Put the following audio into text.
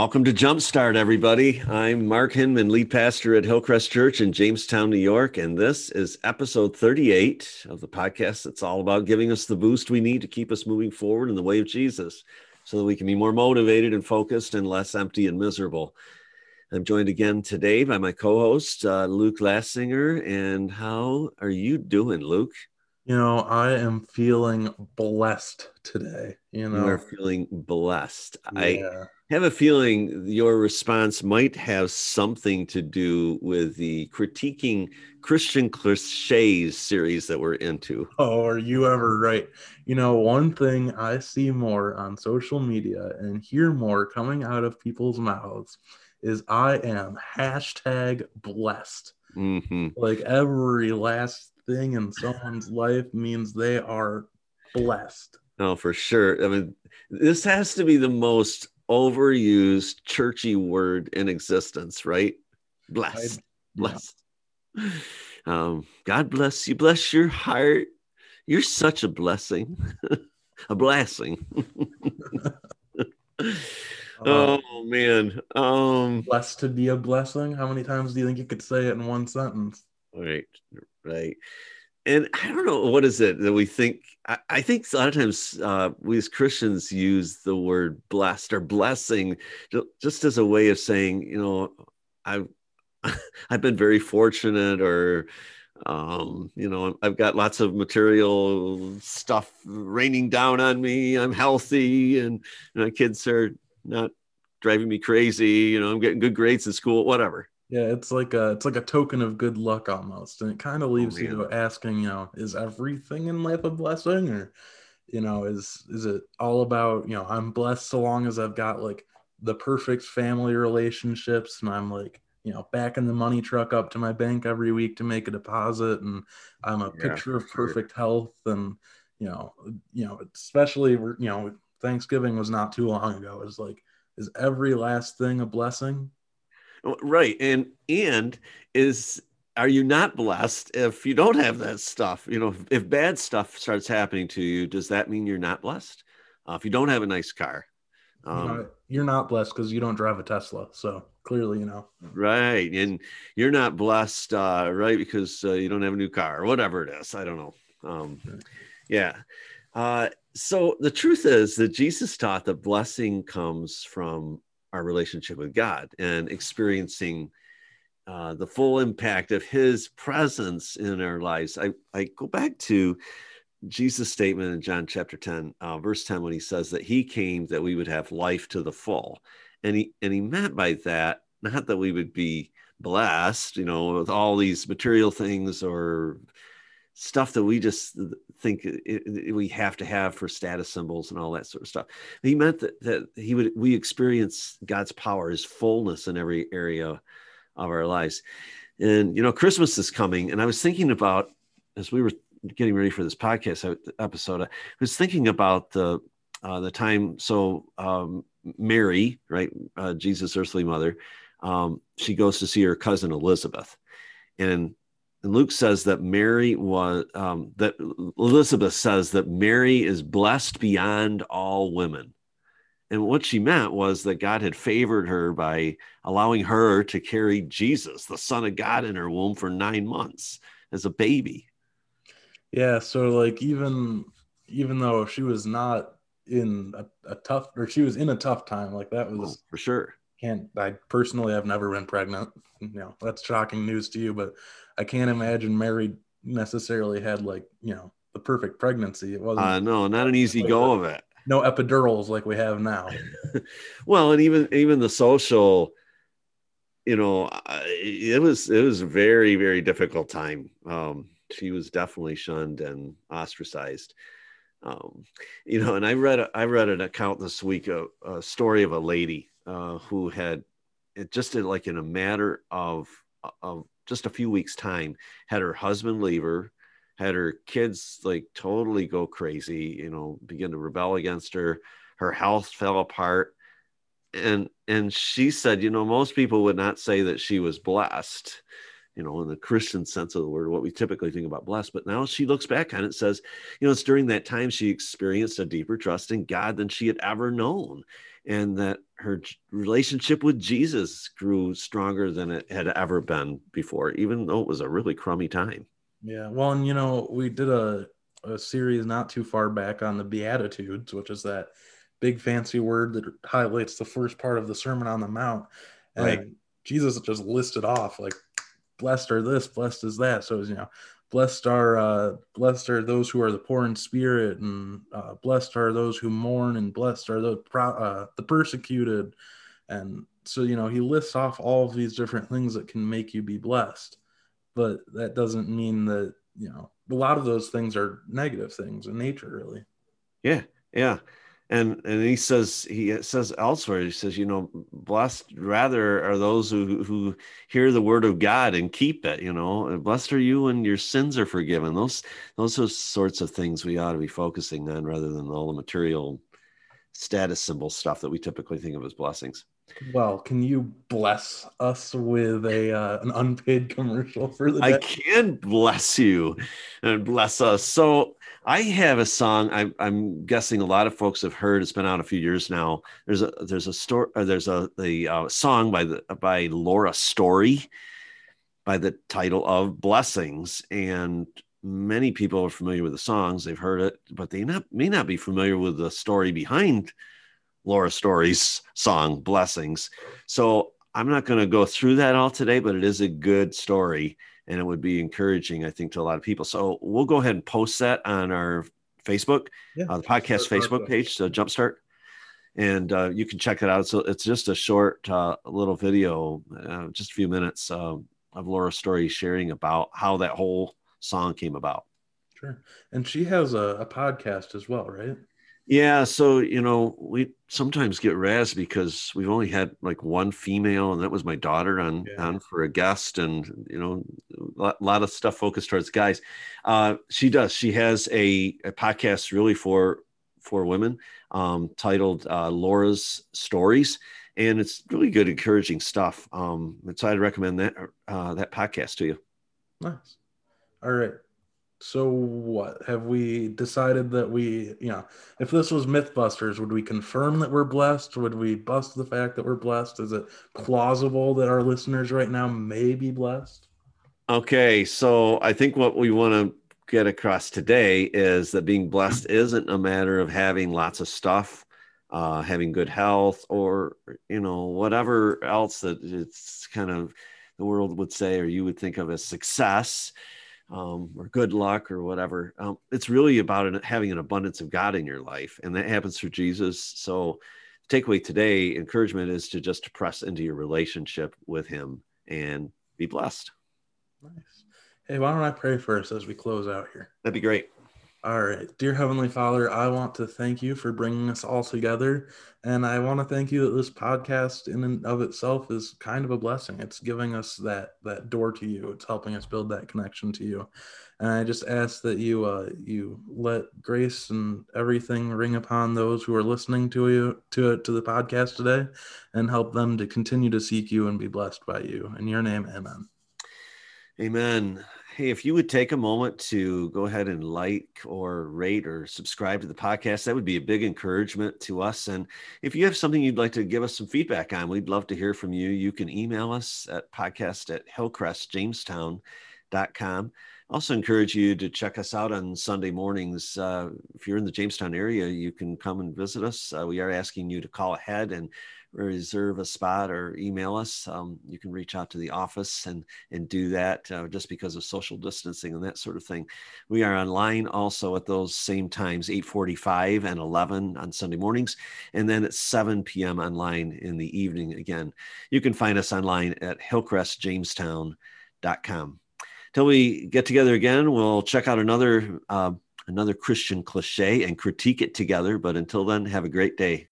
Welcome to Jumpstart, everybody. I'm Mark Hinman, lead pastor at Hillcrest Church in Jamestown, New York, and this is episode 38 of the podcast that's all about giving us the boost we need to keep us moving forward in the way of Jesus so that we can be more motivated and focused and less empty and miserable. I'm joined again today by my co host, uh, Luke Lassinger. And how are you doing, Luke? You know, I am feeling blessed today. You know, you are feeling blessed. Yeah. I have a feeling your response might have something to do with the critiquing Christian cliches series that we're into. Oh, are you ever right? You know, one thing I see more on social media and hear more coming out of people's mouths is I am hashtag blessed. Mm-hmm. Like every last thing in someone's life means they are blessed. Oh, for sure. I mean, this has to be the most overused churchy word in existence, right? Blessed. Blessed. Yeah. Um, God bless you. Bless your heart. You're such a blessing. a blessing. oh man. Um blessed to be a blessing. How many times do you think you could say it in one sentence? Right, right and I don't know what is it that we think. I, I think a lot of times uh, we as Christians use the word blessed or blessing just as a way of saying, you know, I've I've been very fortunate, or um, you know, I've got lots of material stuff raining down on me. I'm healthy, and my kids are not driving me crazy. You know, I'm getting good grades in school, whatever. Yeah, it's like a it's like a token of good luck almost, and it kind of oh, leaves oh, you asking, you know, is everything in life a blessing, or you know, is is it all about you know I'm blessed so long as I've got like the perfect family relationships, and I'm like you know backing the money truck up to my bank every week to make a deposit, and I'm a yeah, picture of perfect sure. health, and you know, you know, especially you know Thanksgiving was not too long ago. It's like is every last thing a blessing? Right and and is are you not blessed if you don't have that stuff? You know if, bad stuff starts happening to you does that mean you're not blessed? Uh, if you don't have a nice car um, you're not blessed because you don't drive a tesla so clearly you know. Right and you're not blessed uh, right because uh, you don't have a new car or whatever it is i don't know um, yeah. Uh, so the truth is that jesus taught that blessing comes from our relationship with God and experiencing uh, the full impact of His presence in our lives. I, I go back to Jesus' statement in John chapter 10, uh, verse 10, when he says that he came that we would have life to the full. And he, and he meant by that, not that we would be blessed, you know, with all these material things or stuff that we just think it, it, we have to have for status symbols and all that sort of stuff. He meant that, that he would we experience God's power, His fullness in every area of our lives. And you know, Christmas is coming, and I was thinking about as we were getting ready for this podcast episode, I was thinking about the uh, the time. So um, Mary, right, uh, Jesus' earthly mother, um, she goes to see her cousin Elizabeth, and Luke says that Mary was um, that Elizabeth says that Mary is blessed beyond all women. And what she meant was that God had favored her by allowing her to carry Jesus, the Son of God, in her womb for nine months as a baby. Yeah, so like even even though she was not in a, a tough or she was in a tough time, like that was oh, for sure. Can't I personally i've never been pregnant. You know, that's shocking news to you, but I can't imagine Mary necessarily had like you know the perfect pregnancy. It wasn't. Uh, no, not an easy go of it. No epidurals like we have now. well, and even even the social, you know, it was it was a very very difficult time. Um, she was definitely shunned and ostracized. Um, you know, and I read a, I read an account this week a, a story of a lady uh, who had it just in like in a matter of of just a few weeks time had her husband leave her had her kids like totally go crazy you know begin to rebel against her. Her health fell apart. And and she said you know most people would not say that she was blessed you know, in the Christian sense of the word, what we typically think about blessed. But now she looks back on it, says, you know, it's during that time she experienced a deeper trust in God than she had ever known. And that her relationship with Jesus grew stronger than it had ever been before, even though it was a really crummy time. Yeah. Well, and you know, we did a, a series not too far back on the Beatitudes, which is that big fancy word that highlights the first part of the Sermon on the Mount. And right. Jesus just listed off like blessed are this, blessed is that. So you know, blessed are uh, blessed are those who are the poor in spirit, and uh, blessed are those who mourn, and blessed are the uh, the persecuted. And so you know, he lists off all of these different things that can make you be blessed, but that doesn't mean that you know a lot of those things are negative things in nature, really. Yeah, yeah and and he says he says elsewhere he says you know blessed rather are those who who hear the word of god and keep it you know. Blessed are you when your sins are forgiven. Those those are sorts of things we ought to be focusing on rather than all the material status symbol stuff that we typically think of as blessings well, can you bless us with a uh, an unpaid commercial for the? Day? I can bless you and bless us. So I have a song. I'm, I'm guessing a lot of folks have heard. It's been out a few years now. There's a there's a story. There's a the uh, song by the by Laura Story, by the title of Blessings, and many people are familiar with the songs. They've heard it, but they not may not be familiar with the story behind Laura Story's song Blessings. So I'm not going to go through that all today, but it is a good story and it would be encouraging, I think, to a lot of people. So we'll go ahead and post that on our Facebook, yeah, uh, the podcast Facebook page, so Jumpstart, and uh, you can check it out. So it's just a short uh, little video, uh, just a few minutes um, of Laura's story sharing about how that whole song came about. Sure, and she has a, a podcast as well, right? Yeah, so you know, we sometimes get razzed because we've only had like one female, and that was my daughter on yeah. on for a guest, and you know, a lot of stuff focused towards guys. Uh, she does. She has a, a podcast really for for women, um, titled uh, Laura's Stories, and it's really good, encouraging stuff. Um, so I'd recommend that uh, that podcast to you. Nice. All right. So what have we decided that we, you know, if this was MythBusters, would we confirm that we're blessed? Would we bust the fact that we're blessed? Is it plausible that our listeners right now may be blessed? Okay, so I think what we want to get across today is that being blessed isn't a matter of having lots of stuff, uh, having good health, or you know whatever else that it's kind of the world would say or you would think of as success um, or good luck or whatever. Um, it's really about an, having an abundance of God in your life, and that happens through Jesus. So, takeaway today, encouragement is to just press into your relationship with Him and be blessed. Nice. Hey, why don't I pray first as we close out here? That'd be great. All right. Dear Heavenly Father, I want to thank you for bringing us all together. And I want to thank you that this podcast in and of itself is kind of a blessing. It's giving us that that door to you. It's helping us build that connection to you. And I just ask that you uh, you let grace and everything ring upon those who are listening to you to it to the podcast today and help them to continue to seek you and be blessed by you. In your name, amen. Amen. Hey, if you would take a moment to go ahead and like or rate or subscribe to the podcast, that would be a big encouragement to us. And if you have something you'd like to give us some feedback on, we'd love to hear from you. You can email us at podcast at hillcrestjamestown.com. Also encourage you to check us out on Sunday mornings. Uh, if you're in the Jamestown area, you can come and visit us. Uh, we are asking you to call ahead and reserve a spot or email us, um, you can reach out to the office and and do that uh, just because of social distancing and that sort of thing. We are online also at those same times, 8:45 and 11 on Sunday mornings, and then at 7 p.m. online in the evening. Again, you can find us online at hillcrestjamestown.com. Till we get together again, we'll check out another uh, another Christian cliche and critique it together. But until then, have a great day.